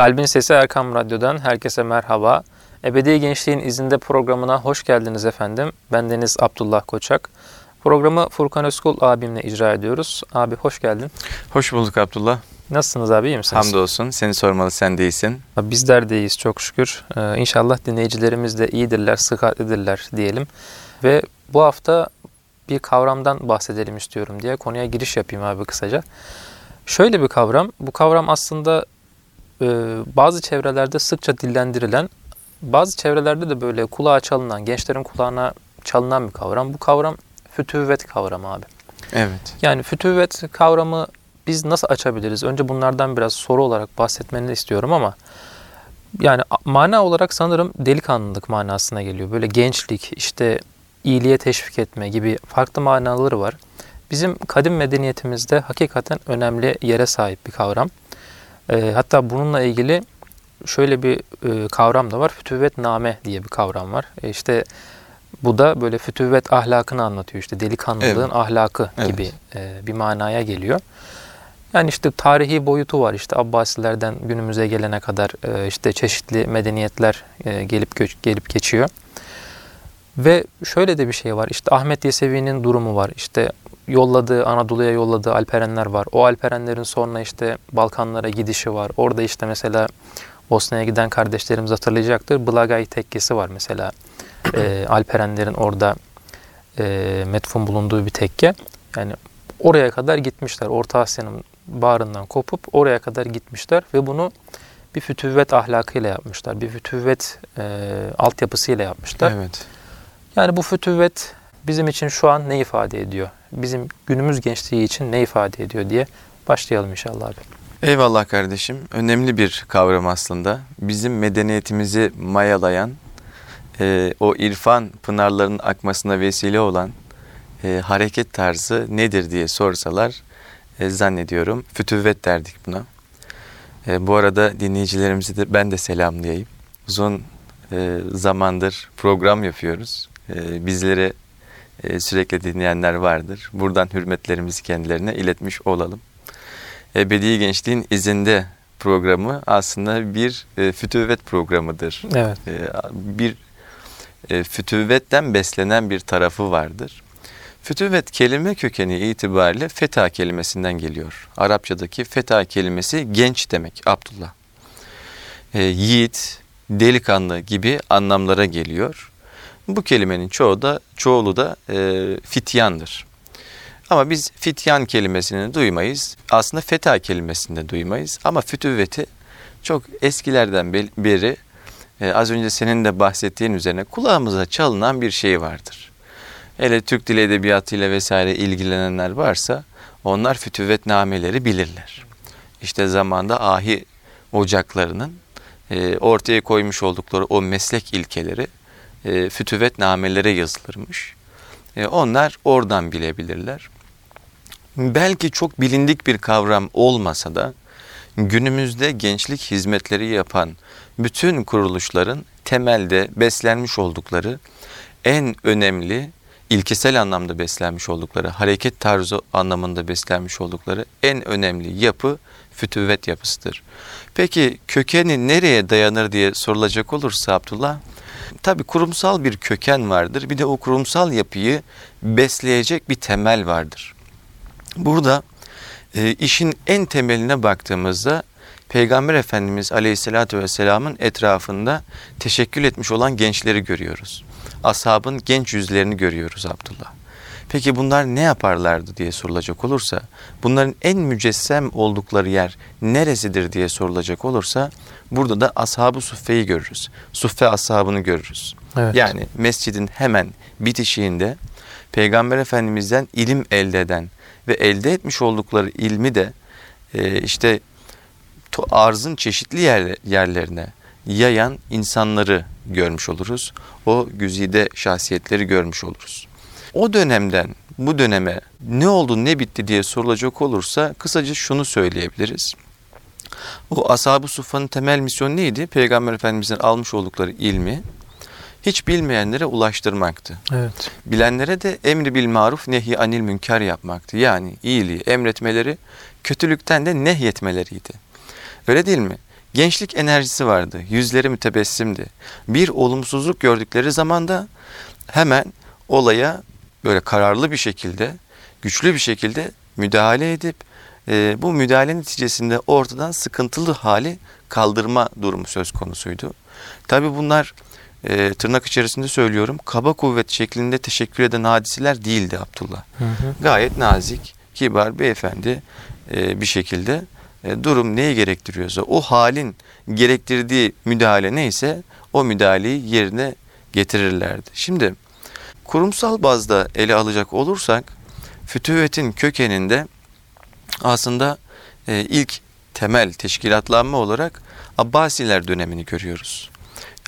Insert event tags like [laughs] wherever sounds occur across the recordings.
Kalbin Sesi Erkam Radyo'dan herkese merhaba. Ebedi Gençliğin izinde programına hoş geldiniz efendim. Ben Deniz Abdullah Koçak. Programı Furkan Özkul abimle icra ediyoruz. Abi hoş geldin. Hoş bulduk Abdullah. Nasılsınız abi iyi misiniz? Hamdolsun. Seni sormalı sen de iyisin. Bizler de iyiyiz çok şükür. Ee, inşallah dinleyicilerimiz de iyidirler, sıhhatlidirler diyelim. Ve bu hafta bir kavramdan bahsedelim istiyorum diye konuya giriş yapayım abi kısaca. Şöyle bir kavram. Bu kavram aslında bazı çevrelerde sıkça dillendirilen, bazı çevrelerde de böyle kulağa çalınan, gençlerin kulağına çalınan bir kavram. Bu kavram fütüvvet kavramı abi. Evet. Yani fütüvvet kavramı biz nasıl açabiliriz? Önce bunlardan biraz soru olarak bahsetmeni istiyorum ama yani mana olarak sanırım delikanlılık manasına geliyor. Böyle gençlik, işte iyiliğe teşvik etme gibi farklı manaları var. Bizim kadim medeniyetimizde hakikaten önemli yere sahip bir kavram. E, hatta bununla ilgili şöyle bir e, kavram da var. Fütüvvet name diye bir kavram var. E, işte bu da böyle fütüvvet ahlakını anlatıyor. İşte delikanlılığın evet. ahlakı evet. gibi e, bir manaya geliyor. Yani işte tarihi boyutu var. İşte Abbasilerden günümüze gelene kadar e, işte çeşitli medeniyetler e, gelip göç, gelip geçiyor. Ve şöyle de bir şey var. İşte Ahmet Yesevi'nin durumu var. İşte yolladığı, Anadolu'ya yolladığı Alperenler var. O Alperenlerin sonra işte Balkanlara gidişi var. Orada işte mesela Bosna'ya giden kardeşlerimiz hatırlayacaktır. Blagay tekkesi var mesela. [clears throat] E, Alperenlerin orada e, metfun bulunduğu bir tekke. Yani oraya kadar gitmişler. Orta Asya'nın bağrından kopup oraya kadar gitmişler ve bunu bir fütüvvet ahlakıyla yapmışlar. Bir fütüvvet e, altyapısıyla yapmışlar. Evet. Yani bu fütüvvet bizim için şu an ne ifade ediyor? Bizim günümüz gençliği için ne ifade ediyor diye başlayalım inşallah abi. Eyvallah kardeşim. Önemli bir kavram aslında. Bizim medeniyetimizi mayalayan, e, o irfan pınarlarının akmasına vesile olan e, hareket tarzı nedir diye sorsalar e, zannediyorum fütüvvet derdik buna. E, bu arada dinleyicilerimizi de ben de selamlayayım. Uzun e, zamandır program yapıyoruz. E, bizlere e, sürekli dinleyenler vardır. Buradan hürmetlerimizi kendilerine iletmiş olalım. Ebedi Gençliğin izinde programı aslında bir e, fütüvvet programıdır. Evet. E, bir e, fütüvvetten beslenen bir tarafı vardır. Fütüvvet kelime kökeni itibariyle feta kelimesinden geliyor. Arapçadaki feta kelimesi genç demek Abdullah. E, yiğit, delikanlı gibi anlamlara geliyor. Bu kelimenin çoğu da çoğulu da e, fityandır. Ama biz fityan kelimesini duymayız. Aslında feta kelimesini de duymayız. Ama fütüvveti çok eskilerden beri e, az önce senin de bahsettiğin üzerine kulağımıza çalınan bir şey vardır. Hele Türk dili edebiyatıyla vesaire ilgilenenler varsa onlar fütüvvet nameleri bilirler. İşte zamanda ahi ocaklarının e, ortaya koymuş oldukları o meslek ilkeleri e, fütüvet namelere yazılırmış. E, onlar oradan bilebilirler. Belki çok bilindik bir kavram olmasa da günümüzde gençlik hizmetleri yapan bütün kuruluşların temelde beslenmiş oldukları en önemli ilkesel anlamda beslenmiş oldukları, hareket tarzı anlamında beslenmiş oldukları en önemli yapı fütüvvet yapısıdır. Peki kökeni nereye dayanır diye sorulacak olursa Abdullah, tabi kurumsal bir köken vardır. Bir de o kurumsal yapıyı besleyecek bir temel vardır. Burada e, işin en temeline baktığımızda Peygamber Efendimiz Aleyhisselatü Vesselam'ın etrafında teşekkül etmiş olan gençleri görüyoruz. Ashabın genç yüzlerini görüyoruz Abdullah. Peki bunlar ne yaparlardı diye sorulacak olursa, bunların en mücessem oldukları yer neresidir diye sorulacak olursa, burada da ashab-ı suffeyi görürüz. Suffe ashabını görürüz. Evet. Yani mescidin hemen bitişiğinde Peygamber Efendimiz'den ilim elde eden ve elde etmiş oldukları ilmi de e, işte arzın çeşitli yer, yerlerine yayan insanları görmüş oluruz. O güzide şahsiyetleri görmüş oluruz. O dönemden bu döneme ne oldu ne bitti diye sorulacak olursa kısaca şunu söyleyebiliriz. O ashab-ı suffanın temel misyonu neydi? Peygamber Efendimiz'in almış oldukları ilmi hiç bilmeyenlere ulaştırmaktı. Evet. Bilenlere de emri bil maruf nehi anil münker yapmaktı. Yani iyiliği emretmeleri, kötülükten de nehyetmeleriydi. Öyle değil mi? gençlik enerjisi vardı. Yüzleri mütebessimdi. Bir olumsuzluk gördükleri zaman da hemen olaya böyle kararlı bir şekilde, güçlü bir şekilde müdahale edip e, bu müdahale neticesinde ortadan sıkıntılı hali kaldırma durumu söz konusuydu. Tabi bunlar e, tırnak içerisinde söylüyorum kaba kuvvet şeklinde teşekkür eden hadiseler değildi Abdullah. Hı hı. Gayet nazik, kibar beyefendi e, bir şekilde e, durum neyi gerektiriyorsa o halin gerektirdiği müdahale neyse o müdahaleyi yerine getirirlerdi. Şimdi kurumsal bazda ele alacak olursak fütüvetin kökeninde aslında e, ilk temel teşkilatlanma olarak Abbasiler dönemini görüyoruz.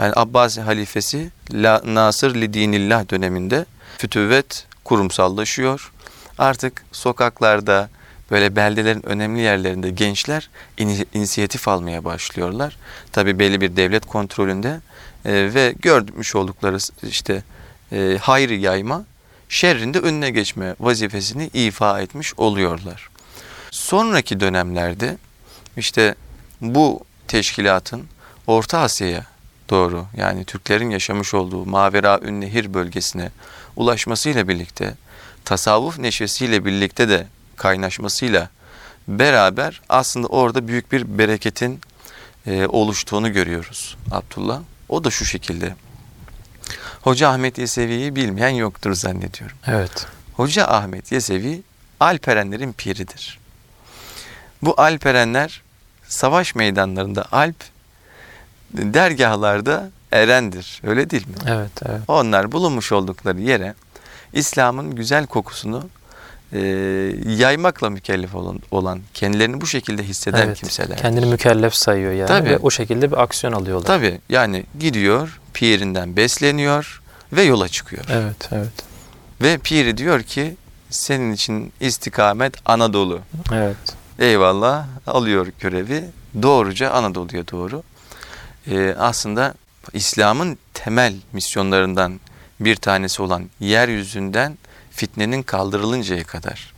Yani Abbasi halifesi La, Nasır Lidinillah döneminde fütüvvet kurumsallaşıyor. Artık sokaklarda böyle beldelerin önemli yerlerinde gençler inisiyatif almaya başlıyorlar. Tabi belli bir devlet kontrolünde e, ve görmüş oldukları işte e, hayrı yayma, şerrinde önüne geçme vazifesini ifa etmiş oluyorlar. Sonraki dönemlerde işte bu teşkilatın Orta Asya'ya doğru yani Türklerin yaşamış olduğu Mavera Ünnehir bölgesine ulaşmasıyla birlikte tasavvuf neşvesiyle birlikte de kaynaşmasıyla beraber aslında orada büyük bir bereketin e, oluştuğunu görüyoruz Abdullah. O da şu şekilde. Hoca Ahmet Yesevi'yi bilmeyen yoktur zannediyorum. Evet. Hoca Ahmet Yesevi Alperenlerin piridir. Bu Alperenler savaş meydanlarında Alp, dergahlarda erendir. Öyle değil mi? Evet, evet. Onlar bulunmuş oldukları yere İslam'ın güzel kokusunu e, yaymakla mükellef olan, olan, kendilerini bu şekilde hisseden evet, kimseler. Kendini mükellef sayıyor yani Tabii. ve o şekilde bir aksiyon alıyorlar. Tabii yani gidiyor, pirinden besleniyor ve yola çıkıyor. Evet, evet. Ve piri diyor ki senin için istikamet Anadolu. Evet. Eyvallah alıyor görevi doğruca Anadolu'ya doğru. Ee, aslında İslam'ın temel misyonlarından bir tanesi olan yeryüzünden fitnenin kaldırılıncaya kadar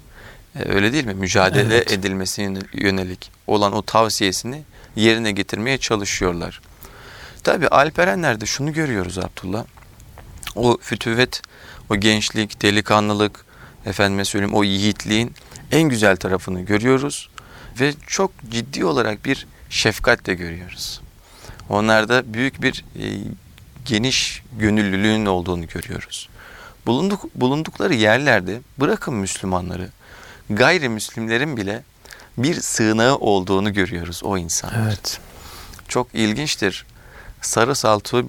e, öyle değil mi? Mücadele evet. edilmesine yönelik olan o tavsiyesini yerine getirmeye çalışıyorlar. Tabi Alperenler de şunu görüyoruz Abdullah. O fütüvet, o gençlik, delikanlılık, efendime söyleyeyim o yiğitliğin en güzel tarafını görüyoruz ve çok ciddi olarak bir şefkatle görüyoruz. Onlarda büyük bir e, geniş gönüllülüğün olduğunu görüyoruz. Bulunduk, bulundukları yerlerde bırakın Müslümanları, gayrimüslimlerin bile bir sığınağı olduğunu görüyoruz o insanlar. Evet. Çok ilginçtir. Sarı Saltuğu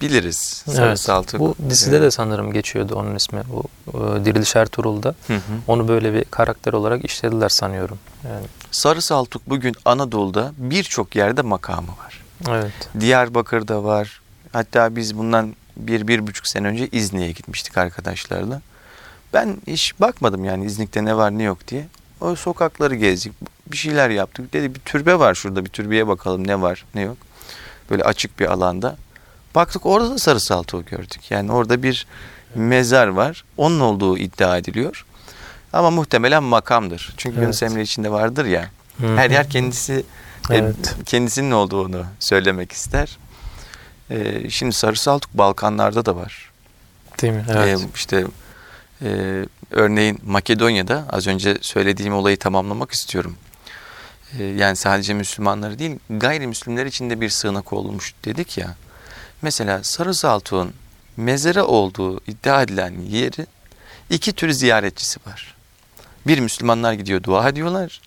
biliriz. Sarı evet. Saltuk. Bu dizide evet. de sanırım geçiyordu onun ismi. Bu e, Diriliş Ertuğrul'da. Hı hı. Onu böyle bir karakter olarak işlediler sanıyorum. Yani. Sarı Saltuk bugün Anadolu'da birçok yerde makamı var. Evet. Diyarbakır'da var. Hatta biz bundan bir, bir buçuk sene önce İznik'e gitmiştik arkadaşlarla. Ben hiç bakmadım yani İznik'te ne var ne yok diye. O sokakları gezdik. Bir şeyler yaptık. Dedi bir türbe var şurada bir türbeye bakalım ne var ne yok. Böyle açık bir alanda. Baktık orada da sarı saltuğu gördük. Yani orada bir mezar var. Onun olduğu iddia ediliyor. Ama muhtemelen makamdır. Çünkü evet. Yunus Emre içinde vardır ya. Hı-hı. Her yer kendisi e, evet. kendisinin olduğunu söylemek ister. Ee, şimdi sarı saltuk Balkanlarda da var. Değil mi? Evet. Ee, işte e, örneğin Makedonya'da az önce söylediğim olayı tamamlamak istiyorum. Ee, yani sadece Müslümanları değil gayrimüslimler için de bir sığınak olmuş dedik ya. Mesela Sarı Saltuk'un mezara olduğu iddia edilen yeri iki tür ziyaretçisi var. Bir Müslümanlar gidiyor dua ediyorlar.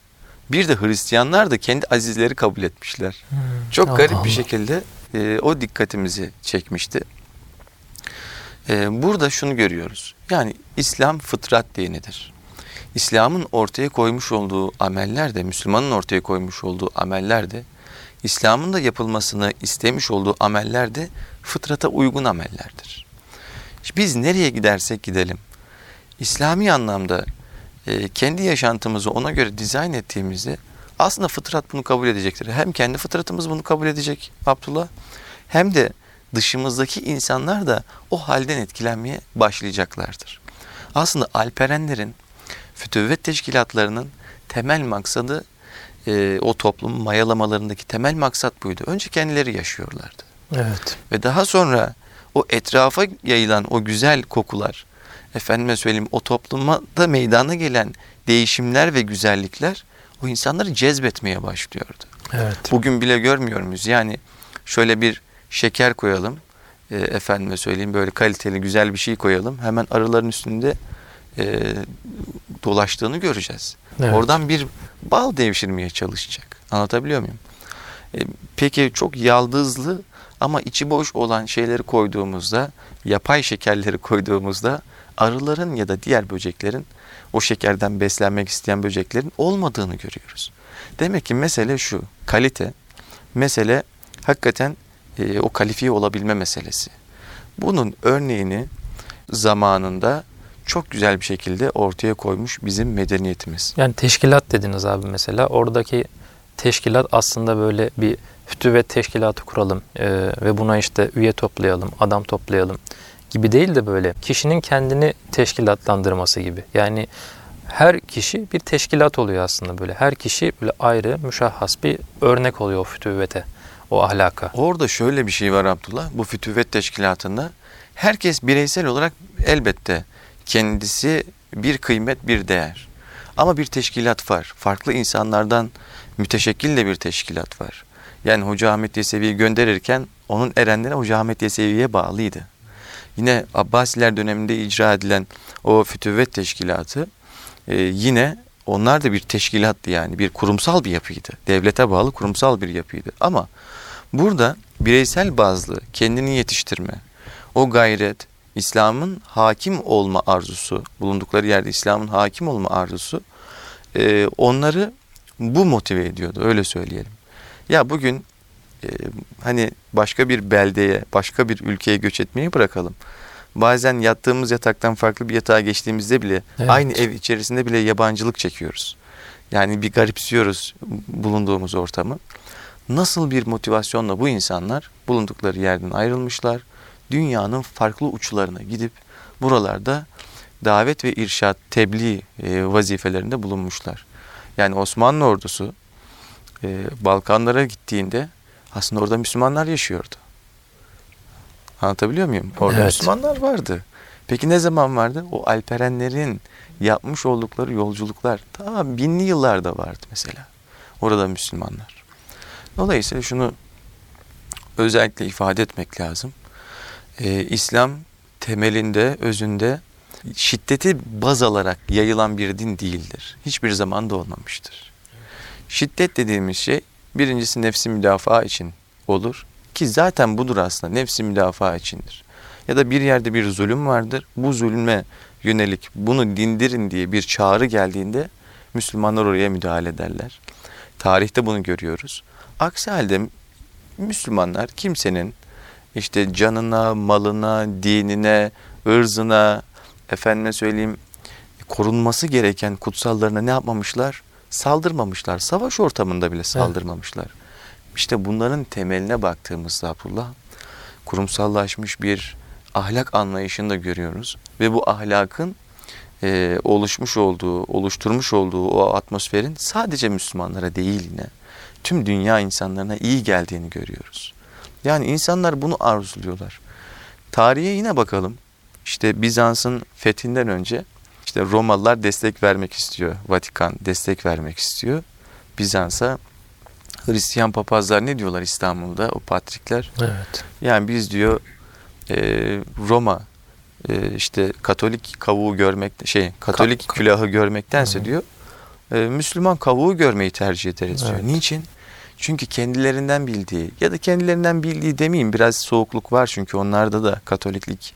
Bir de Hristiyanlar da kendi azizleri kabul etmişler. Hmm. Çok Allah garip Allah. bir şekilde e, o dikkatimizi çekmişti. E, burada şunu görüyoruz. Yani İslam fıtrat dinidir. İslam'ın ortaya koymuş olduğu ameller de, Müslümanın ortaya koymuş olduğu ameller de, İslam'ın da yapılmasını istemiş olduğu ameller de fıtrata uygun amellerdir. Biz nereye gidersek gidelim, İslami anlamda e, kendi yaşantımızı ona göre dizayn ettiğimizde aslında fıtrat bunu kabul edecektir. Hem kendi fıtratımız bunu kabul edecek Abdullah hem de dışımızdaki insanlar da o halden etkilenmeye başlayacaklardır. Aslında alperenlerin fütüvvet teşkilatlarının temel maksadı e, o toplumu mayalamalarındaki temel maksat buydu. Önce kendileri yaşıyorlardı. Evet. Ve daha sonra o etrafa yayılan o güzel kokular, efendime söyleyeyim o topluma da meydana gelen değişimler ve güzellikler o insanları cezbetmeye başlıyordu. Evet. Bugün bile görmüyor muyuz? Yani şöyle bir şeker koyalım, e, efendime söyleyeyim böyle kaliteli güzel bir şey koyalım. Hemen arıların üstünde e, dolaştığını göreceğiz. Evet. Oradan bir bal devşirmeye çalışacak. Anlatabiliyor muyum? E, peki çok yaldızlı ama içi boş olan şeyleri koyduğumuzda, yapay şekerleri koyduğumuzda arıların ya da diğer böceklerin o şekerden beslenmek isteyen böceklerin olmadığını görüyoruz. Demek ki mesele şu, kalite, mesele hakikaten e, o kalifiye olabilme meselesi. Bunun örneğini zamanında çok güzel bir şekilde ortaya koymuş bizim medeniyetimiz. Yani teşkilat dediniz abi mesela. Oradaki teşkilat aslında böyle bir fütüvet teşkilatı kuralım e, ve buna işte üye toplayalım, adam toplayalım gibi değil de böyle kişinin kendini teşkilatlandırması gibi. Yani her kişi bir teşkilat oluyor aslında böyle. Her kişi böyle ayrı, müşahhas bir örnek oluyor o fütüvete, o ahlaka. Orada şöyle bir şey var Abdullah. Bu fütüvet teşkilatında herkes bireysel olarak elbette kendisi bir kıymet, bir değer. Ama bir teşkilat var. Farklı insanlardan müteşekkil de bir teşkilat var. Yani Hoca Ahmet Yesevi'yi gönderirken onun erenleri Hoca Ahmet Yesevi'ye bağlıydı. Yine Abbasiler döneminde icra edilen o fütüvvet teşkilatı e, yine onlar da bir teşkilattı yani bir kurumsal bir yapıydı. Devlete bağlı kurumsal bir yapıydı. Ama burada bireysel bazlı kendini yetiştirme, o gayret, İslam'ın hakim olma arzusu, bulundukları yerde İslam'ın hakim olma arzusu e, onları bu motive ediyordu öyle söyleyelim. Ya bugün e, hani başka bir beldeye, başka bir ülkeye göç etmeyi bırakalım. Bazen yattığımız yataktan farklı bir yatağa geçtiğimizde bile Evet. aynı ev içerisinde bile yabancılık çekiyoruz. Yani bir garipsiyoruz bulunduğumuz ortamı. Nasıl bir motivasyonla bu insanlar bulundukları yerden ayrılmışlar, dünyanın farklı uçlarına gidip buralarda davet ve irşat, tebliğ e, vazifelerinde bulunmuşlar. Yani Osmanlı ordusu e, Balkanlara gittiğinde aslında orada Müslümanlar yaşıyordu. Anlatabiliyor muyum? Orada Evet. Müslümanlar vardı. Peki ne zaman vardı? O Alperenlerin yapmış oldukları yolculuklar ta binli yıllarda vardı mesela. Orada Müslümanlar. Dolayısıyla şunu özellikle ifade etmek lazım. Ee, İslam temelinde, özünde şiddeti baz alarak yayılan bir din değildir. Hiçbir zaman da olmamıştır. Şiddet dediğimiz şey birincisi nefsi müdafaa için olur ki zaten budur aslında nefsi müdafaa içindir. Ya da bir yerde bir zulüm vardır. Bu zulme yönelik bunu dindirin diye bir çağrı geldiğinde Müslümanlar oraya müdahale ederler. Tarihte bunu görüyoruz. Aksi halde Müslümanlar kimsenin işte canına, malına, dinine, ırzına, efendime söyleyeyim korunması gereken kutsallarına ne yapmamışlar? Saldırmamışlar. Savaş ortamında bile saldırmamışlar. İşte bunların temeline baktığımızda Abdullah kurumsallaşmış bir ahlak anlayışını da görüyoruz. Ve bu ahlakın e, oluşmuş olduğu, oluşturmuş olduğu o atmosferin sadece Müslümanlara değil yine tüm dünya insanlarına iyi geldiğini görüyoruz. Yani insanlar bunu arzuluyorlar. Tarihe yine bakalım. İşte Bizans'ın fethinden önce işte Romalılar destek vermek istiyor. Vatikan destek vermek istiyor. Bizans'a Hristiyan papazlar ne diyorlar İstanbul'da o patrikler? Evet. Yani biz diyor e, Roma e, işte Katolik kavuğu görmek şey Katolik Ka- külahı görmektense Hı hı. diyor e, Müslüman kavuğu görmeyi tercih ederiz diyor. Evet. Niçin? Çünkü kendilerinden bildiği ya da kendilerinden bildiği demeyeyim biraz soğukluk var çünkü onlarda da Katoliklik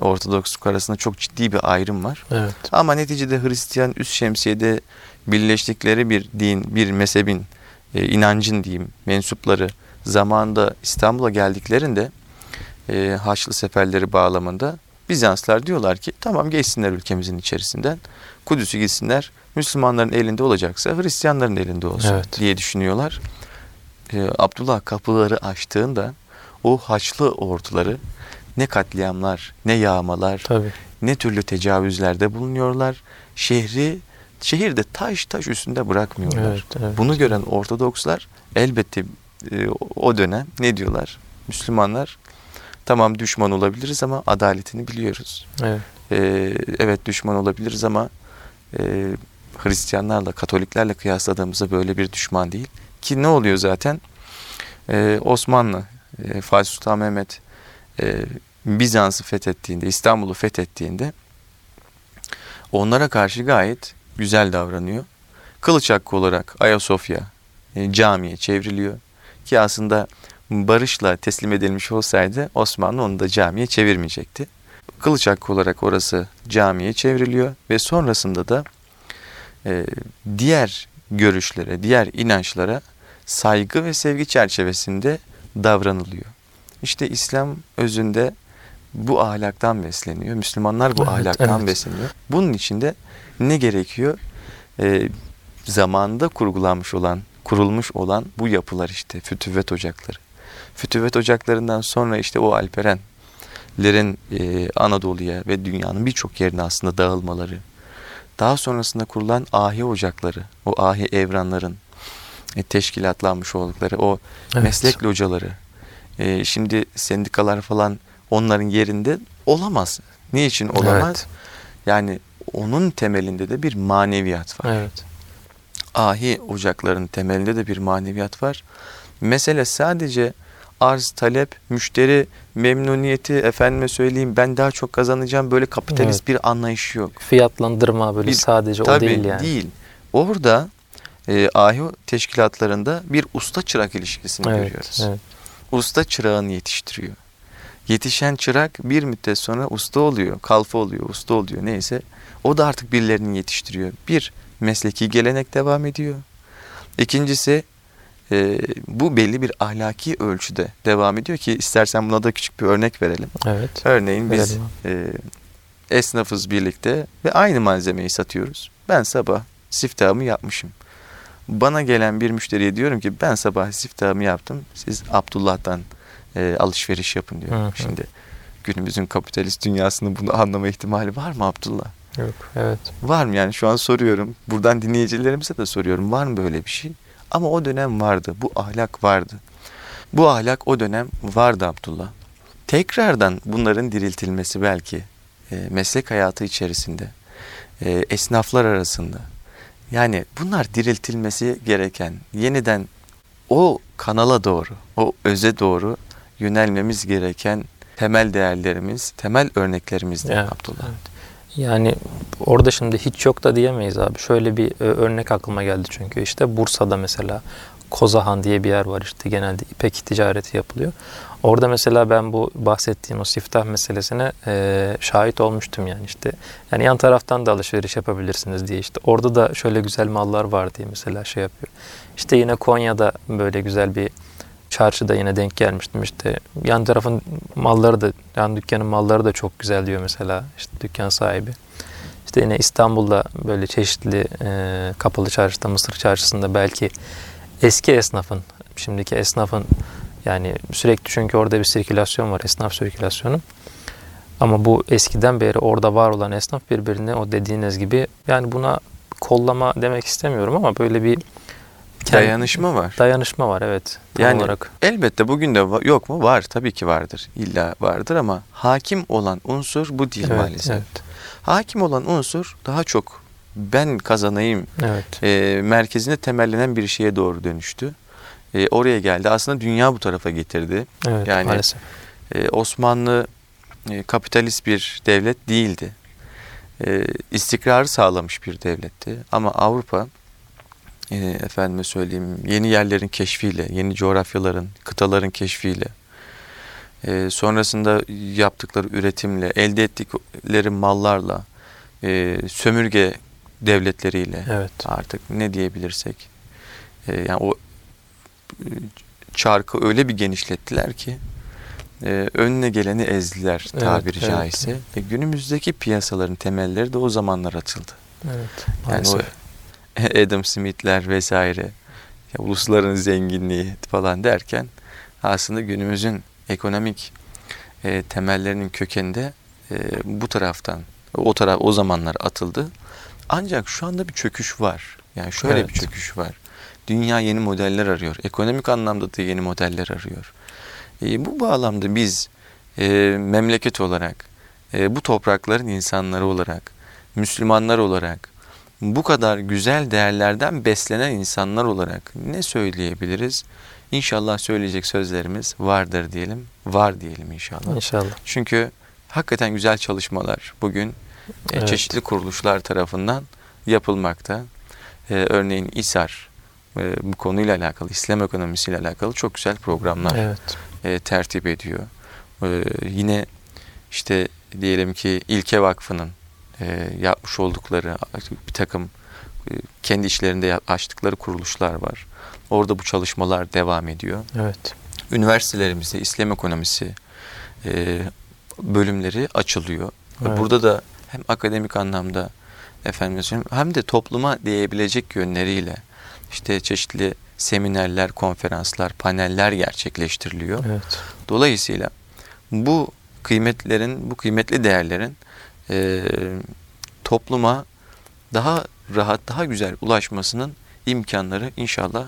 Ortodoksluk arasında çok ciddi bir ayrım var. Evet. Ama neticede Hristiyan üst şemsiyede birleştikleri bir din, bir mezhebin, e, inancın diyeyim mensupları zamanında İstanbul'a geldiklerinde e, Haçlı seferleri bağlamında Bizanslar diyorlar ki tamam geçsinler ülkemizin içerisinden. Kudüs'ü gitsinler. Müslümanların elinde olacaksa Hristiyanların elinde olsun Evet. diye düşünüyorlar. E, Abdullah kapıları açtığında o Haçlı orduları ne katliamlar, ne yağmalar, Tabii. ne türlü tecavüzlerde bulunuyorlar. Şehri şehirde taş taş üstünde bırakmıyorlar. Evet, evet. Bunu gören Ortodokslar elbette e, o dönem ne diyorlar? Müslümanlar tamam düşman olabiliriz ama adaletini biliyoruz. Evet. E, evet düşman olabiliriz ama e, Hristiyanlarla, Katoliklerle kıyasladığımızda böyle bir düşman değil. Ki ne oluyor zaten? E, Osmanlı, e, Fatih Sultan Mehmet e, Bizans'ı fethettiğinde, İstanbul'u fethettiğinde onlara karşı gayet güzel davranıyor. Kılıç hakkı olarak Ayasofya e, camiye çevriliyor. Ki aslında barışla teslim edilmiş olsaydı Osmanlı onu da camiye çevirmeyecekti. Kılıç hakkı olarak orası camiye çevriliyor ve sonrasında da e, diğer görüşlere, diğer inançlara saygı ve sevgi çerçevesinde davranılıyor. İşte İslam özünde bu ahlaktan besleniyor. Müslümanlar bu Evet, ahlaktan evet. besleniyor. Bunun içinde ne gerekiyor? Ee, zamanında kurgulanmış olan, kurulmuş olan bu yapılar işte fütüvvet ocakları. Fütüvvet ocaklarından sonra işte o Alperenlerin e, Anadolu'ya ve dünyanın birçok yerine aslında dağılmaları. Daha sonrasında kurulan ahi ocakları, o ahi evranların teşkilatlanmış oldukları o Evet. meslek locaları. E, şimdi sendikalar falan onların yerinde olamaz. Niçin olamaz? Evet. Yani onun temelinde de bir maneviyat var. Evet. Ahi ocakların temelinde de bir maneviyat var. Mesele sadece arz, talep, müşteri memnuniyeti efendime söyleyeyim ben daha çok kazanacağım böyle kapitalist bir anlayış yok. Fiyatlandırma böyle Bir- sadece o Tabii değil yani. değil. Orada e, ahi teşkilatlarında bir usta çırak ilişkisini Evet, görüyoruz. evet. Usta çırağını yetiştiriyor. Yetişen çırak bir müddet sonra usta oluyor, kalfa oluyor, usta oluyor neyse. O da artık birilerini yetiştiriyor. Bir, mesleki gelenek devam ediyor. İkincisi, e, bu belli bir ahlaki ölçüde devam ediyor ki istersen buna da küçük bir örnek verelim. Evet. Örneğin biz Verelim. e, esnafız birlikte ve aynı malzemeyi satıyoruz. Ben sabah siftahımı yapmışım. Bana gelen bir müşteriye diyorum ki ben sabah siftahımı yaptım. Siz Abdullah'tan e, alışveriş yapın diyorum. Hı hı. Şimdi günümüzün kapitalist dünyasının bunu anlama ihtimali var mı Abdullah? Yok. Evet. Var mı yani şu an soruyorum. Buradan dinleyicilerimize de soruyorum. Var mı böyle bir şey? Ama o dönem vardı. Bu ahlak vardı. Bu ahlak o dönem vardı Abdullah. Tekrardan bunların diriltilmesi belki e, meslek hayatı içerisinde, e, esnaflar arasında. Yani bunlar diriltilmesi gereken, yeniden o kanala doğru, o öze doğru yönelmemiz gereken temel değerlerimiz, temel örneklerimizdir Evet, Abdullah. Yani orada şimdi hiç yok da diyemeyiz abi. Şöyle bir e, örnek aklıma geldi çünkü işte Bursa'da mesela Kozahan diye bir yer var işte genelde ipek ticareti yapılıyor. Orada mesela ben bu bahsettiğim o siftah meselesine e, şahit olmuştum yani işte. Yani yan taraftan da alışveriş yapabilirsiniz diye işte. Orada da şöyle güzel mallar var diye mesela şey yapıyor. İşte yine Konya'da böyle güzel bir çarşıda yine denk gelmiştim işte. Yan tarafın malları da, yan dükkanın malları da çok güzel diyor mesela işte dükkan sahibi. İşte yine İstanbul'da böyle çeşitli e, kapalı çarşıda, Mısır çarşısında belki eski esnafın, şimdiki esnafın yani sürekli çünkü orada bir sirkülasyon var, esnaf sirkülasyonu. Ama bu eskiden beri orada var olan esnaf birbirini o dediğiniz gibi yani buna kollama demek istemiyorum ama böyle bir kendi- Dayanışma var. dayanışma var evet tam Yani olarak. elbette bugün de yok mu? Var tabii ki vardır. İlla vardır ama hakim olan unsur bu değil Evet, maalesef. evet, Hakim olan unsur daha çok ben kazanayım evet. e, merkezine temellenen bir şeye doğru dönüştü. E, oraya geldi. Aslında dünya bu tarafa getirdi. Evet, Yani- maalesef. E, Osmanlı e, kapitalist bir devlet değildi. E, istikrarı sağlamış bir devletti. Ama Avrupa e, efendime söyleyeyim yeni yerlerin keşfiyle, yeni coğrafyaların, kıtaların keşfiyle, e, sonrasında yaptıkları üretimle, elde ettikleri mallarla, e, sömürge devletleriyle Evet. artık ne diyebilirsek e, yani o çarkı öyle bir genişlettiler ki e, önüne geleni ezdiler Evet, tabiri evet, caizse. E, günümüzdeki piyasaların temelleri de o zamanlar atıldı. Evet. Yani o maalesef. [laughs] Adam Smith'ler vesaire ya ulusların zenginliği falan derken aslında günümüzün ekonomik e, temellerinin kökeninde e, bu taraftan o taraf o zamanlar atıldı. Ancak şu anda bir çöküş var. Yani şöyle Evet. bir çöküş var. Dünya yeni modeller arıyor. Ekonomik anlamda da yeni modeller arıyor. E, bu bağlamda biz e, memleket olarak, e, bu toprakların insanları olarak, Müslümanlar olarak, bu kadar güzel değerlerden beslenen insanlar olarak ne söyleyebiliriz? İnşallah söyleyecek sözlerimiz vardır diyelim. Var diyelim inşallah. İnşallah. Çünkü hakikaten güzel çalışmalar bugün e, Evet. çeşitli kuruluşlar tarafından yapılmakta. E, örneğin İSAR e, bu konuyla alakalı, İslam ekonomisiyle alakalı çok güzel programlar Evet. e, tertip ediyor. E, yine işte diyelim ki İlke Vakfı'nın e, yapmış oldukları bir takım e, kendi işlerinde ya- açtıkları kuruluşlar var. Orada bu çalışmalar devam ediyor. Evet. Üniversitelerimizde İslam ekonomisi e, bölümleri açılıyor. Evet. Burada da hem akademik anlamda efendim hem de topluma değebilecek yönleriyle işte çeşitli seminerler, konferanslar, paneller gerçekleştiriliyor. Evet. Dolayısıyla bu kıymetlerin, bu kıymetli değerlerin e, topluma daha rahat, daha güzel ulaşmasının imkanları inşallah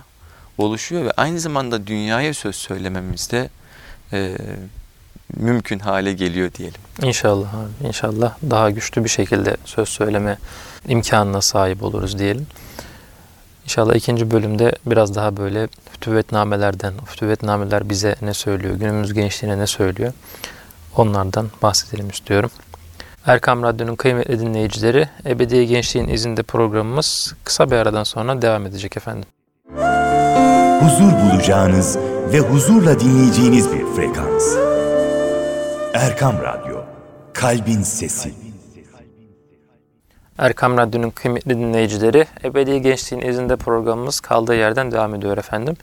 oluşuyor ve aynı zamanda dünyaya söz söylememiz de e, mümkün hale geliyor diyelim. İnşallah abi. İnşallah daha güçlü bir şekilde söz söyleme imkanına sahip oluruz diyelim. İnşallah ikinci bölümde biraz daha böyle fütüvvetnamelerden, fütüvvetnameler bize ne söylüyor, günümüz gençliğine ne söylüyor onlardan bahsedelim istiyorum. Erkam Radyo'nun kıymetli dinleyicileri, Ebedi Gençliğin izinde programımız kısa bir aradan sonra devam edecek efendim. huzur bulacağınız ve huzurla dinleyeceğiniz bir frekans. Erkam Radyo, Kalbin Sesi. Erkam Radyo'nun kıymetli dinleyicileri, Ebedi Gençliğin izinde programımız kaldığı yerden devam ediyor efendim.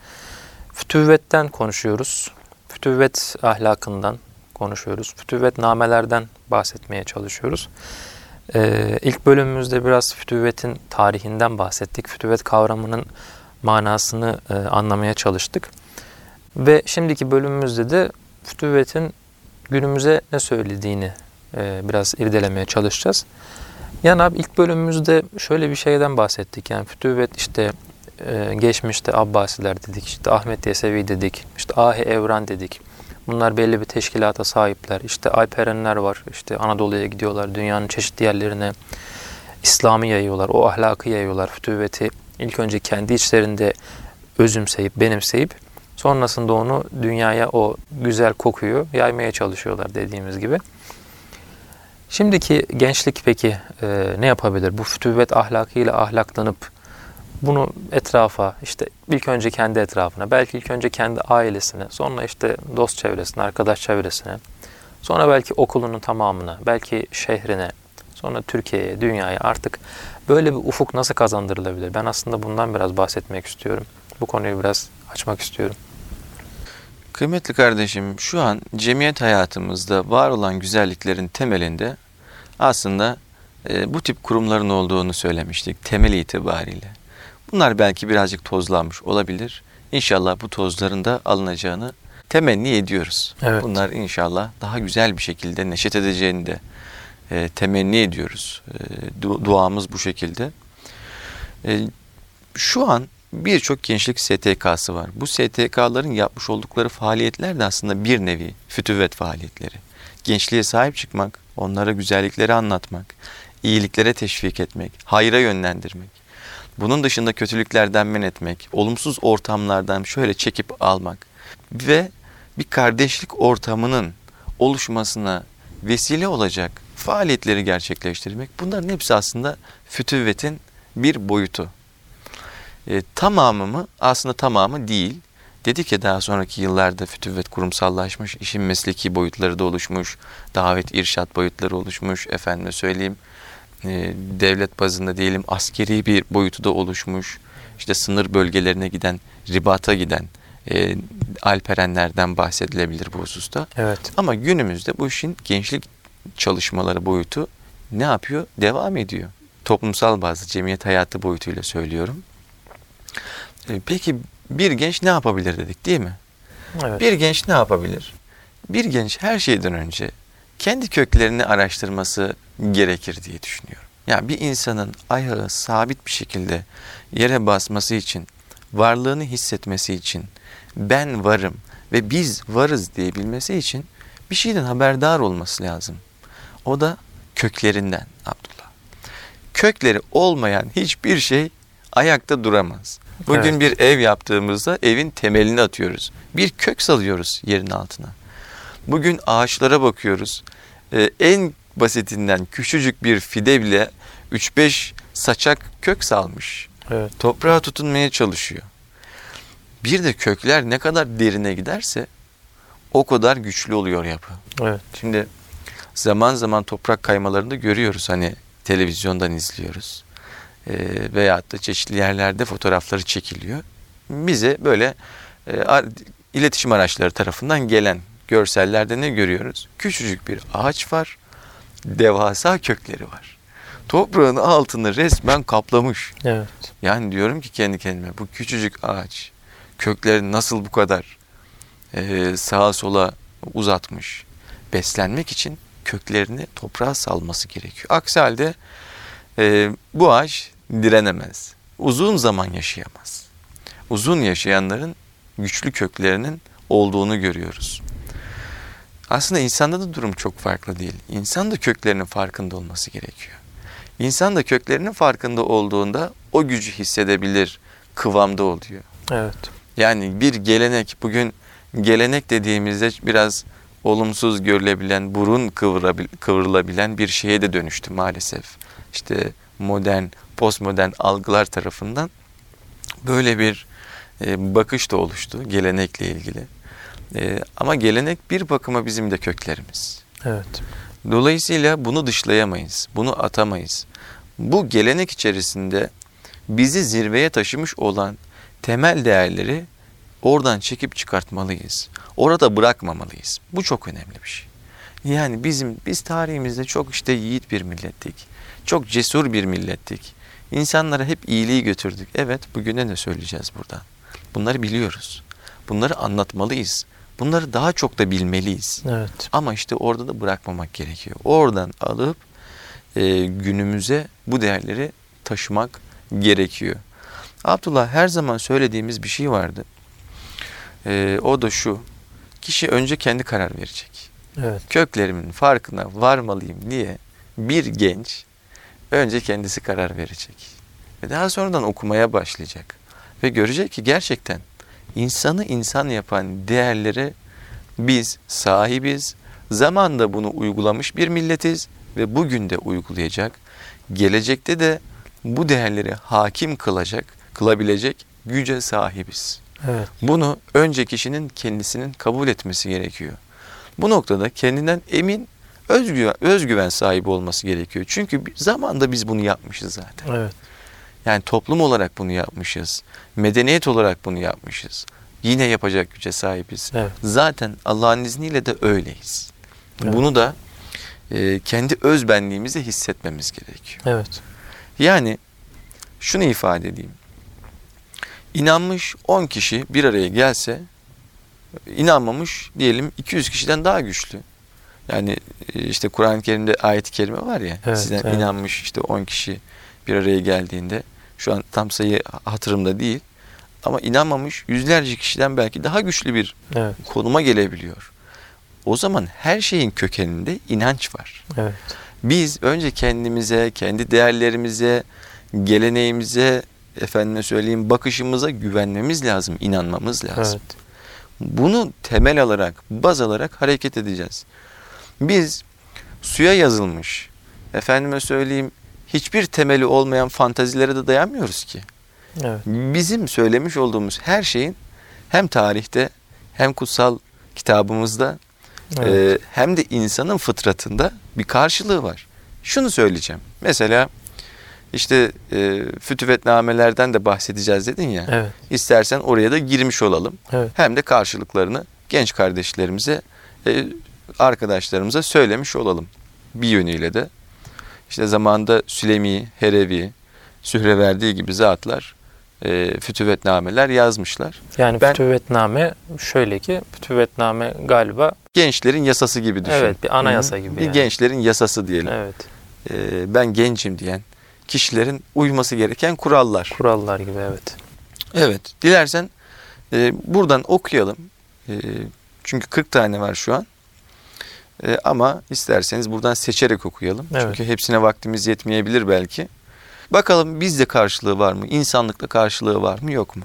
Fütüvvetten konuşuyoruz. Fütüvvet ahlakından konuşuyoruz. Fütüvvet namelerden bahsetmeye çalışıyoruz. Ee, ilk bölümümüzde biraz fütüvvetin tarihinden bahsettik. Fütüvvet kavramının manasını e, anlamaya çalıştık. Ve şimdiki bölümümüzde de fütüvvetin günümüze ne söylediğini e, biraz irdelemeye çalışacağız. Yani abi ilk bölümümüzde şöyle bir şeyden bahsettik. Yani fütüvvet işte e, geçmişte Abbasiler dedik, işte Ahmet Yesevi dedik, işte Ahi Evran dedik. Bunlar belli bir teşkilata sahipler. İşte Alperenler var. İşte Anadolu'ya gidiyorlar. Dünyanın çeşitli yerlerine İslam'ı yayıyorlar. O ahlakı yayıyorlar. Fütüvveti ilk önce kendi içlerinde özümseyip, benimseyip sonrasında onu dünyaya o güzel kokuyu yaymaya çalışıyorlar dediğimiz gibi. Şimdiki gençlik peki e, ne yapabilir? Bu fütüvvet ahlakıyla ahlaklanıp bunu etrafa işte ilk önce kendi etrafına, belki ilk önce kendi ailesine, sonra işte dost çevresine, arkadaş çevresine, sonra belki okulunun tamamına, belki şehrine, sonra Türkiye'ye, dünyaya artık böyle bir ufuk nasıl kazandırılabilir? Ben aslında bundan biraz bahsetmek istiyorum. Bu konuyu biraz açmak istiyorum. Kıymetli kardeşim şu an cemiyet hayatımızda var olan güzelliklerin temelinde aslında e, bu tip kurumların olduğunu söylemiştik temel itibariyle. Bunlar belki birazcık tozlanmış olabilir. İnşallah bu tozların da alınacağını temenni ediyoruz. Evet. Bunlar inşallah daha güzel bir şekilde neşet edeceğini de e, temenni ediyoruz. E, du- duamız bu şekilde. E, şu an birçok gençlik STK'sı var. Bu STK'ların yapmış oldukları faaliyetler de aslında bir nevi fütüvvet faaliyetleri. Gençliğe sahip çıkmak, onlara güzellikleri anlatmak, iyiliklere teşvik etmek, hayra yönlendirmek. Bunun dışında kötülüklerden men etmek, olumsuz ortamlardan şöyle çekip almak ve bir kardeşlik ortamının oluşmasına vesile olacak faaliyetleri gerçekleştirmek. Bunların hepsi aslında fütüvvetin bir boyutu. E, tamamı mı? Aslında tamamı değil. Dedik ya daha sonraki yıllarda fütüvvet kurumsallaşmış, işin mesleki boyutları da oluşmuş, davet irşat boyutları oluşmuş, efendime söyleyeyim e, devlet bazında diyelim askeri bir boyutu da oluşmuş. İşte sınır bölgelerine giden, ribata giden e, alperenlerden bahsedilebilir bu hususta. Evet. Ama günümüzde bu işin gençlik çalışmaları boyutu ne yapıyor? Devam ediyor. Toplumsal bazı cemiyet hayatı boyutuyla söylüyorum. E, Peki bir genç ne yapabilir dedik değil mi? Evet. Bir genç ne yapabilir? Bir genç her şeyden önce kendi köklerini araştırması gerekir diye düşünüyorum. Yani bir insanın ayağı sabit bir şekilde yere basması için, varlığını hissetmesi için, ben varım ve biz varız diyebilmesi için bir şeyden haberdar olması lazım. O da köklerinden Abdullah. Kökleri olmayan hiçbir şey ayakta duramaz. Bugün Evet. bir ev yaptığımızda evin temelini atıyoruz. Bir kök salıyoruz yerin altına. Bugün ağaçlara bakıyoruz. Ee, en basitinden küçücük bir fide bile 3-5 saçak kök salmış. Evet. Toprağa tutunmaya çalışıyor. Bir de kökler ne kadar derine giderse o kadar güçlü oluyor yapı. Evet. Şimdi zaman zaman toprak kaymalarını görüyoruz. Hani televizyondan izliyoruz. Ee, veyahut da çeşitli yerlerde fotoğrafları çekiliyor. Bize böyle e, iletişim araçları tarafından gelen görsellerde ne görüyoruz? Küçücük bir ağaç var. Devasa kökleri var. Toprağın altını resmen kaplamış. Evet. Yani diyorum ki kendi kendime bu küçücük ağaç köklerini nasıl bu kadar e, sağa sola uzatmış. Beslenmek için köklerini toprağa salması gerekiyor. Aksi halde e, bu ağaç direnemez. Uzun zaman yaşayamaz. Uzun yaşayanların güçlü köklerinin olduğunu görüyoruz. Aslında insanda da durum çok farklı değil. İnsan da köklerinin farkında olması gerekiyor. İnsan da köklerinin farkında olduğunda o gücü hissedebilir, kıvamda oluyor. Evet. Yani bir gelenek bugün gelenek dediğimizde biraz olumsuz görülebilen, burun kıvırabil, kıvrılabilen bir şeye de dönüştü maalesef. İşte modern, postmodern algılar tarafından böyle bir e, bakış da oluştu gelenekle ilgili. E, ama gelenek bir bakıma bizim de köklerimiz. Evet. Dolayısıyla bunu dışlayamayız, bunu atamayız. Bu gelenek içerisinde bizi zirveye taşımış olan temel değerleri oradan çekip çıkartmalıyız. Orada bırakmamalıyız. Bu çok önemli bir şey. Yani bizim biz tarihimizde çok işte yiğit bir millettik. Çok cesur bir millettik. İnsanlara hep iyiliği götürdük. Evet, bugüne ne söyleyeceğiz buradan? Bunları biliyoruz. Bunları anlatmalıyız. Bunları daha çok da bilmeliyiz. Evet. Ama işte orada da bırakmamak gerekiyor. Oradan alıp e, günümüze bu değerleri taşımak gerekiyor. Abdullah her zaman söylediğimiz bir şey vardı. E, o da şu. Kişi önce kendi karar verecek. Evet. Köklerimin farkına varmalıyım diye bir genç önce kendisi karar verecek. Ve daha sonradan okumaya başlayacak. Ve görecek ki gerçekten insanı insan yapan değerlere biz sahibiz. Zamanda bunu uygulamış bir milletiz ve bugün de uygulayacak. Gelecekte de bu değerleri hakim kılacak, kılabilecek güce sahibiz. Evet. Bunu önce kişinin kendisinin kabul etmesi gerekiyor. Bu noktada kendinden emin, özgüven, özgüven sahibi olması gerekiyor. Çünkü zamanda biz bunu yapmışız zaten. Evet. Yani toplum olarak bunu yapmışız. Medeniyet olarak bunu yapmışız. Yine yapacak güce sahibiz. Evet. Zaten Allah'ın izniyle de öyleyiz. Evet. Bunu da e, kendi özbenliğimizi hissetmemiz gerekiyor. Evet. Yani şunu ifade edeyim. İnanmış 10 kişi bir araya gelse inanmamış diyelim 200 kişiden daha güçlü. Yani e, işte Kur'an-ı Kerim'de ayet-i kerime var ya Evet, sizden evet. inanmış işte 10 kişi bir araya geldiğinde şu an tam sayı hatırımda değil ama inanmamış yüzlerce kişiden belki daha güçlü bir Evet. konuma gelebiliyor. O zaman her şeyin kökeninde inanç var. Evet. Biz önce kendimize, kendi değerlerimize, geleneğimize, efendime söyleyeyim bakışımıza güvenmemiz lazım, inanmamız lazım. Evet. Bunu temel alarak, baz alarak hareket edeceğiz. Biz suya yazılmış, efendime söyleyeyim hiçbir temeli olmayan fantazilere de dayanmıyoruz ki. Evet. Bizim söylemiş olduğumuz her şeyin hem tarihte hem kutsal kitabımızda Evet. ee, hem de insanın fıtratında bir karşılığı var. Şunu söyleyeceğim. Mesela işte e, fütüvetnamelerden de bahsedeceğiz dedin ya. Evet. İstersen oraya da girmiş olalım. Evet. Hem de karşılıklarını genç kardeşlerimize, e, arkadaşlarımıza söylemiş olalım. Bir yönüyle de işte zamanında Süleymi, Herevi, Sühreverdi gibi zatlar e, fütüvetnameler yazmışlar. Yani Ben- fütüvetname şöyle ki fütüvetname galiba Gençlerin yasası gibi düşün. Evet, bir anayasa Hı hı. gibi Bir yani. gençlerin yasası diyelim. evet. e, ben gencim diyen kişilerin uyması gereken kurallar. Kurallar gibi evet. Evet. Dilersen e, buradan okuyalım. E, çünkü 40 tane var şu an. E, ama isterseniz buradan seçerek okuyalım. Evet. Çünkü hepsine vaktimiz yetmeyebilir belki. Bakalım bizde karşılığı var mı? İnsanlıkta karşılığı var mı? Yok mu?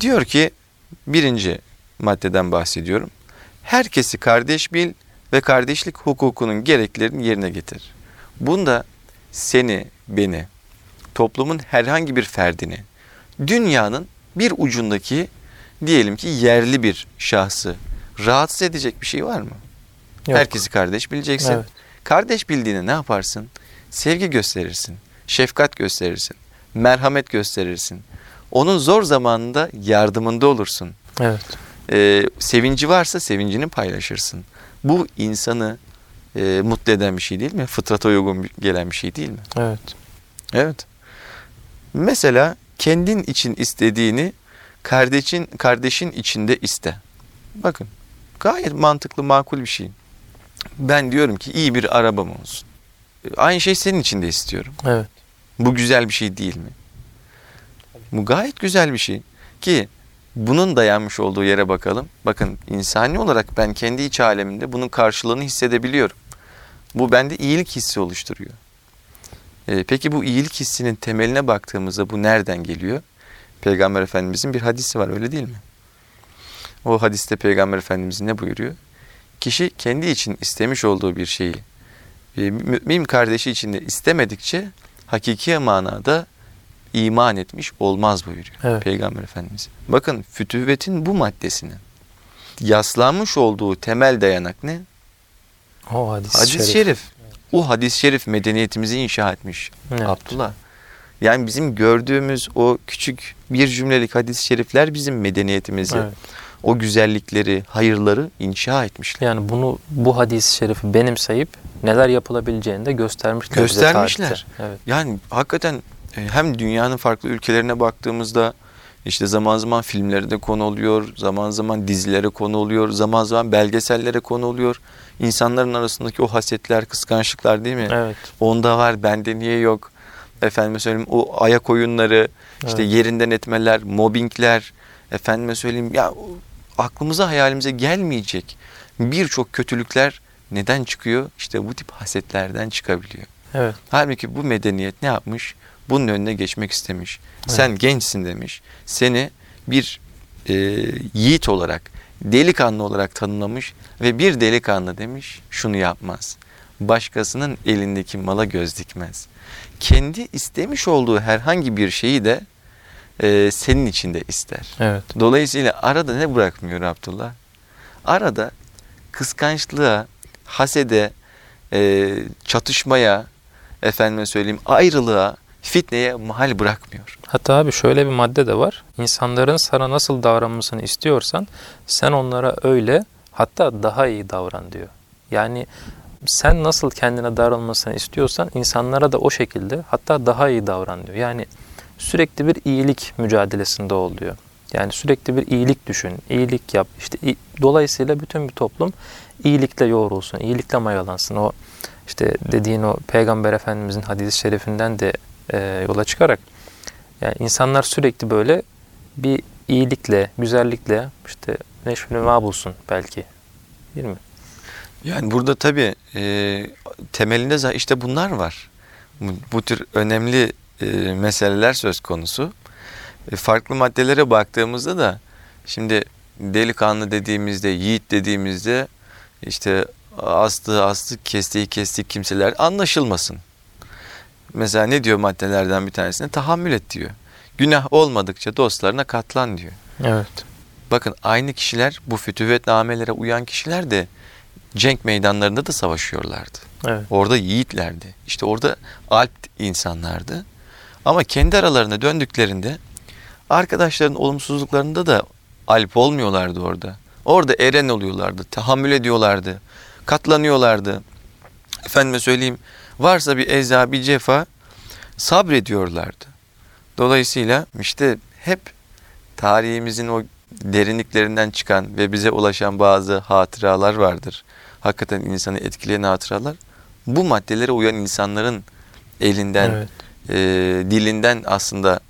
Diyor ki birinci maddeden bahsediyorum. Herkesi kardeş bil ve kardeşlik hukukunun gereklerini yerine getir. Bunda seni, beni, toplumun herhangi bir ferdini, dünyanın bir ucundaki diyelim ki yerli bir şahsı rahatsız edecek bir şey var mı? Yok. Herkesi kardeş bileceksin. Evet. Kardeş bildiğini ne yaparsın? Sevgi gösterirsin, şefkat gösterirsin, merhamet gösterirsin. Onun zor zamanında yardımında olursun. Evet. Ee, sevinci varsa sevincini paylaşırsın. Bu insanı e, mutlu eden bir şey değil mi? Fıtrata uygun gelen bir şey değil mi? Evet. Evet. Mesela kendin için istediğini kardeşin kardeşin içinde iste. Bakın gayet mantıklı makul bir şey. Ben diyorum ki iyi bir arabam olsun. Aynı şey senin için de istiyorum. Evet. Bu güzel bir şey değil mi? Bu gayet güzel bir şey. Ki bunun dayanmış olduğu yere bakalım. Bakın insani olarak ben kendi iç alemimde bunun karşılığını hissedebiliyorum. Bu bende iyilik hissi oluşturuyor. Ee, peki bu iyilik hissinin temeline baktığımızda bu nereden geliyor? Peygamber Efendimizin bir hadisi var öyle değil mi? O hadiste Peygamber Efendimiz ne buyuruyor? Kişi kendi için istemiş olduğu bir şeyi e, mümin kardeşi için de istemedikçe hakiki manada iman etmiş olmaz buyuruyor Evet. Peygamber Efendimiz. Bakın fütüvvetin bu maddesinin yaslanmış olduğu temel dayanak ne? O hadis, Hadis-i şerif. şerif. O hadis-i şerif medeniyetimizi inşa etmiş Evet. Abdullah. Yani bizim gördüğümüz o küçük bir cümlelik hadis-i şerifler bizim medeniyetimizi, Evet. O güzellikleri, hayırları inşa etmişler. Yani bunu bu hadis-i şerifi benimseyip neler yapılabileceğini de göstermişler. Göstermişler. Evet. Yani hakikaten e, hem dünyanın farklı ülkelerine baktığımızda işte zaman zaman filmlere de konu oluyor, zaman zaman dizilere konu oluyor, zaman zaman belgesellere konu oluyor. İnsanların arasındaki o hasetler, kıskançlıklar değil mi? Evet. Onda var, bende niye yok? Efendime söyleyeyim o ayak oyunları, işte Evet. yerinden etmeler, mobbingler, efendime söyleyeyim ya aklımıza hayalimize gelmeyecek birçok kötülükler neden çıkıyor? İşte bu tip hasetlerden çıkabiliyor. Evet. Halbuki bu medeniyet ne yapmış? Bunun önüne geçmek istemiş. Sen gençsin demiş. Seni bir e, yiğit olarak, delikanlı olarak tanımlamış ve bir delikanlı demiş şunu yapmaz. Başkasının elindeki mala göz dikmez. Kendi istemiş olduğu herhangi bir şeyi de e, senin içinde ister. Evet. Dolayısıyla arada ne bırakmıyor Abdullah? Arada kıskançlığa, hasede, e, çatışmaya, efendime söyleyeyim ayrılığa, fitneye mahal bırakmıyor. Hatta abi şöyle bir madde de var. İnsanların sana nasıl davranmasını istiyorsan sen onlara öyle hatta daha iyi davran diyor. Yani sen nasıl kendine davranmasını istiyorsan insanlara da o şekilde hatta daha iyi davran diyor. Yani sürekli bir iyilik mücadelesinde ol diyor. Yani sürekli bir iyilik düşün, iyilik yap. İşte dolayısıyla bütün bir toplum iyilikle yoğrulsun, iyilikle mayalansın. O işte dediğin o Peygamber Efendimizin hadis-i şerifinden de e, yola çıkarak yani insanlar sürekli böyle bir iyilikle, güzellikle işte neşveli bulsun belki. Değil mi? Yani burada tabii e, temelinde işte bunlar var. Bu, bu tür önemli e, meseleler söz konusu. E, farklı maddelere baktığımızda da şimdi delikanlı dediğimizde, yiğit dediğimizde işte astığı astık, kestiği kestik kimseler anlaşılmasın. Mesela ne diyor maddelerden bir tanesinde? Tahammül et diyor. Günah olmadıkça dostlarına katlan diyor. Evet. Bakın aynı kişiler bu fütüvvetnamelere uyan kişiler de cenk meydanlarında da savaşıyorlardı. Evet. Orada yiğitlerdi. İşte orada alp insanlardı. Ama kendi aralarına döndüklerinde arkadaşların olumsuzluklarında da alp olmuyorlardı orada. Orada eren oluyorlardı, tahammül ediyorlardı, katlanıyorlardı. Efendime söyleyeyim varsa bir eza bir cefa sabrediyorlardı. Dolayısıyla işte hep tarihimizin o derinliklerinden çıkan ve bize ulaşan bazı hatıralar vardır. Hakikaten insanı etkileyen hatıralar. bu maddelere uyan insanların elinden, Evet. E, dilinden aslında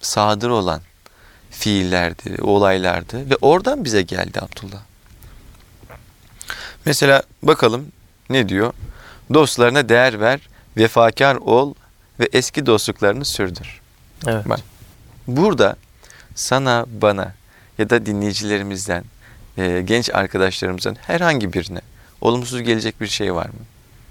sadır olan fiillerdi, olaylardı ve oradan bize geldi Abdullah. Mesela bakalım ne diyor? Dostlarına değer ver, vefakar ol ve eski dostluklarını sürdür. Evet. Bak. Burada sana, bana ya da dinleyicilerimizden, e, genç arkadaşlarımızdan herhangi birine olumsuz gelecek bir şey var mı?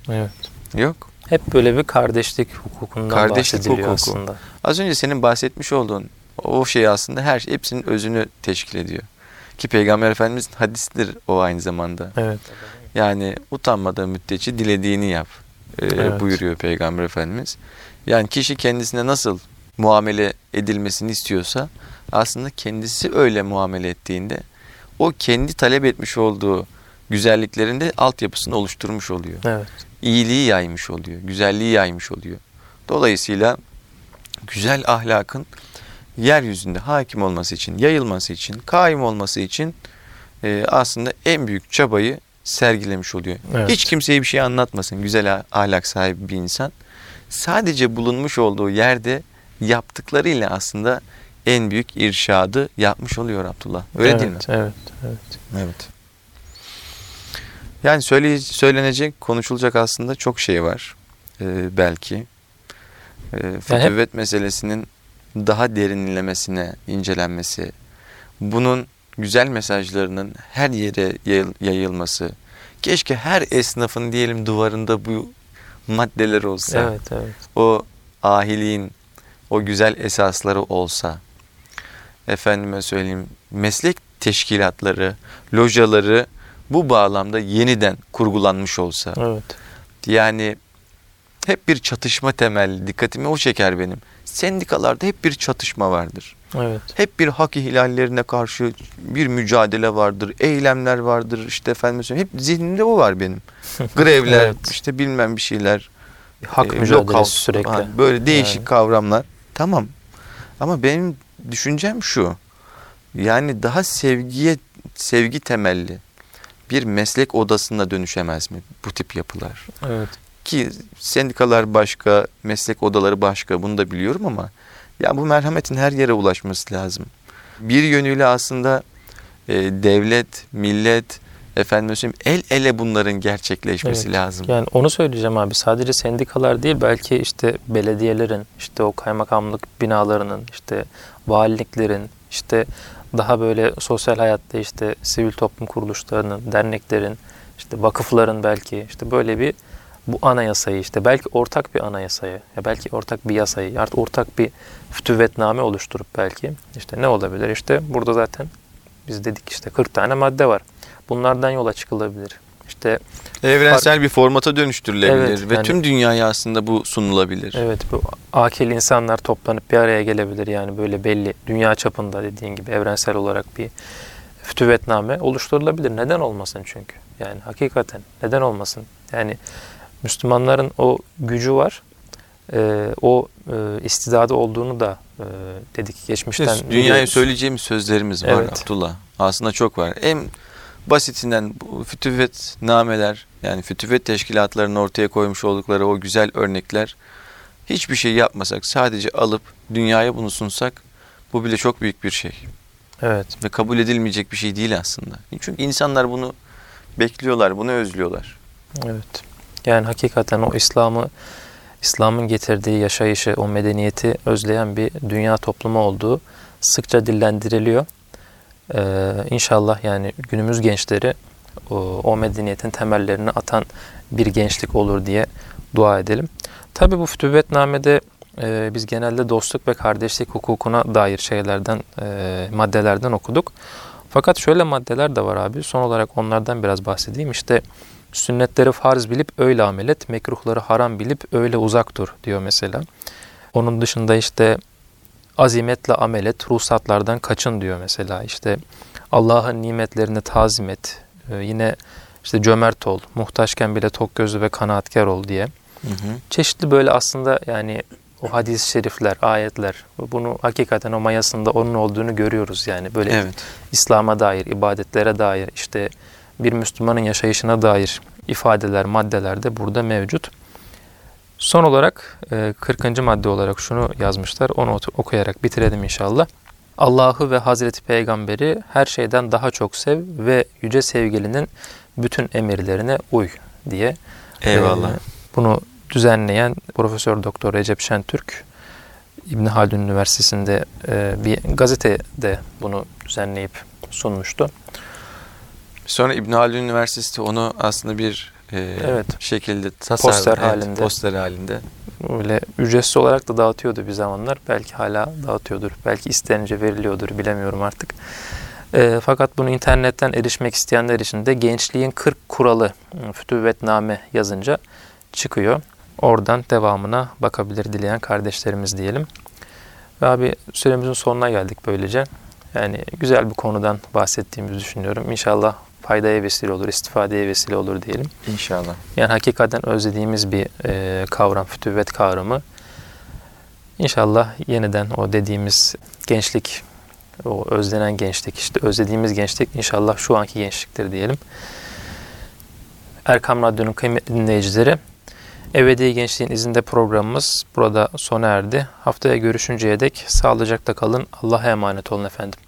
Evet. Yok. Hep böyle bir kardeşlik hukukundan Kardeşlik bahsediliyor hukuku. aslında. Az önce senin bahsetmiş olduğun o şey aslında her şey hepsinin özünü teşkil ediyor. Ki Peygamber Efendimizin hadisidir o aynı zamanda. Evet. Yani utanmadığı müddetçe dilediğini yap e, Evet. buyuruyor Peygamber Efendimiz. Yani kişi kendisine nasıl muamele edilmesini istiyorsa aslında kendisi öyle muamele ettiğinde o kendi talep etmiş olduğu güzelliklerin de altyapısını oluşturmuş oluyor. Evet. İyiliği yaymış oluyor, güzelliği yaymış oluyor. Dolayısıyla güzel ahlakın yeryüzünde hakim olması için, yayılması için, kaim olması için e, aslında en büyük çabayı sergilemiş oluyor. Evet. Hiç kimseye bir şey anlatmasın güzel ah- ahlak sahibi bir insan. Sadece bulunmuş olduğu yerde yaptıklarıyla aslında en büyük irşadı yapmış oluyor Abdullah. Öyle evet, değil mi? Evet. Evet. Evet. Yani söyle, söylenecek, konuşulacak aslında çok şey var Ee, belki. Ee, fütüvvet meselesinin daha derinlemesine incelenmesi, bunun güzel mesajlarının her yere yayıl- yayılması, keşke her esnafın diyelim duvarında bu maddeler olsa, Evet. Evet. o ahiliğin o güzel esasları olsa, efendime söyleyeyim meslek teşkilatları, lojaları bu bağlamda yeniden kurgulanmış olsa. Evet. Yani hep bir çatışma temelli, dikkatimi o çeker benim. Sendikalarda hep bir çatışma vardır. Evet. Hep bir hak ihlallerine karşı bir mücadele vardır, eylemler vardır. İşte efendim hep zihnimde o var benim. [laughs] Grevler, Evet. işte bilmem bir şeyler. Hak e, mücadelesi sürekli. ha, böyle değişik Yani. kavramlar. Tamam. Ama benim düşüncem şu. Yani daha sevgiye sevgi temelli bir meslek odasına dönüşemez mi bu tip yapılar? Evet. Ki sendikalar başka, meslek odaları başka bunu da biliyorum ama ya bu merhametin her yere ulaşması lazım. Bir yönüyle aslında e, devlet, millet, efendim el ele bunların gerçekleşmesi Evet. lazım. Yani onu söyleyeceğim abi. Sadece sendikalar değil belki işte belediyelerin, işte o kaymakamlık binalarının, işte valiliklerin, işte daha böyle sosyal hayatta işte sivil toplum kuruluşlarının, derneklerin, işte vakıfların belki işte böyle bir bu anayasayı işte belki ortak bir anayasayı ya belki ortak bir yasayı artık ortak bir fütüvvetname oluşturup belki işte ne olabilir işte burada zaten biz dedik işte 40 tane madde var. Bunlardan yola çıkılabilir. İşte Evrensel bir formata dönüştürülebilir Evet, ve yani- tüm dünyaya aslında bu sunulabilir. Evet bu akil insanlar toplanıp bir araya gelebilir yani böyle belli dünya çapında dediğin gibi evrensel olarak bir fütüvvetname oluşturulabilir. Neden olmasın çünkü? Yani hakikaten neden olmasın? Yani Müslümanların o gücü var. Ee, o e, istidadı olduğunu da e, dedik geçmişten. İşte dünyaya biliyoruz. söyleyeceğimiz sözlerimiz var Evet. Abdullah. Aslında çok var. En basitinden bu fütüvvet nameler yani fütüvvet teşkilatlarının ortaya koymuş oldukları o güzel örnekler hiçbir şey yapmasak sadece alıp dünyaya bunu sunsak bu bile çok büyük bir şey. Evet. Ve kabul edilmeyecek bir şey değil aslında. Çünkü insanlar bunu bekliyorlar, bunu özlüyorlar. Evet. Yani hakikaten o İslam'ı İslam'ın getirdiği yaşayışı, o medeniyeti özleyen bir dünya toplumu olduğu sıkça dillendiriliyor. Ee, inşallah yani günümüz gençleri o, o medeniyetin temellerini atan bir gençlik olur diye dua edelim. Tabi bu fütüvvetnamede e, biz genelde dostluk ve kardeşlik hukukuna dair şeylerden, e, maddelerden okuduk. Fakat şöyle maddeler de var abi. Son olarak onlardan biraz bahsedeyim. İşte sünnetleri farz bilip öyle amel et, mekruhları haram bilip öyle uzak dur diyor mesela. Onun dışında işte azimetle amel et, ruhsatlardan kaçın diyor mesela. İşte Allah'ın nimetlerini tazim et. Ee, yine işte cömert ol, muhtaçken bile tok gözlü ve kanaatkar ol diye. Çeşitli böyle aslında yani o hadis-i şerifler, ayetler bunu hakikaten o mayasında onun olduğunu görüyoruz yani. Böyle Evet. İslam'a dair, ibadetlere dair, işte bir Müslümanın yaşayışına dair ifadeler, maddeler de burada mevcut. Son olarak e, 40. madde olarak şunu yazmışlar. Onu okuyarak bitirelim inşallah. Allah'ı ve Hazreti Peygamberi her şeyden daha çok sev ve yüce sevgilinin bütün emirlerine uy diye. Eyvallah. E, bunu düzenleyen Profesör Doktor Recep Şentürk İbn Haldun Üniversitesi'nde e, bir gazetede bunu düzenleyip sunmuştu. Sonra İbn Haldun Üniversitesi onu aslında bir e, Evet. şekilde tasarladı. Poster Evet, halinde. Poster halinde. Öyle ücretsiz olarak da dağıtıyordu bir zamanlar. Belki hala dağıtıyordur. Belki istenince veriliyordur bilemiyorum artık. E, fakat bunu internetten erişmek isteyenler için de Gençliğin 40 Kuralı Fütüvvetname yazınca çıkıyor. Oradan devamına bakabilir dileyen kardeşlerimiz diyelim. Ve abi süremizin sonuna geldik böylece. Yani güzel bir konudan bahsettiğimizi düşünüyorum. İnşallah faydaya vesile olur, istifadeye vesile olur diyelim. İnşallah. Yani hakikaten özlediğimiz bir e, kavram, fütüvvet kavramı. İnşallah yeniden o dediğimiz gençlik, o özlenen gençlik, işte özlediğimiz gençlik inşallah şu anki gençliktir diyelim. Erkam Radyo'nun kıymetli dinleyicileri, Ebedi Gençliğin izinde programımız burada sona erdi. Haftaya görüşünceye dek sağlıcakla kalın. Allah'a emanet olun efendim.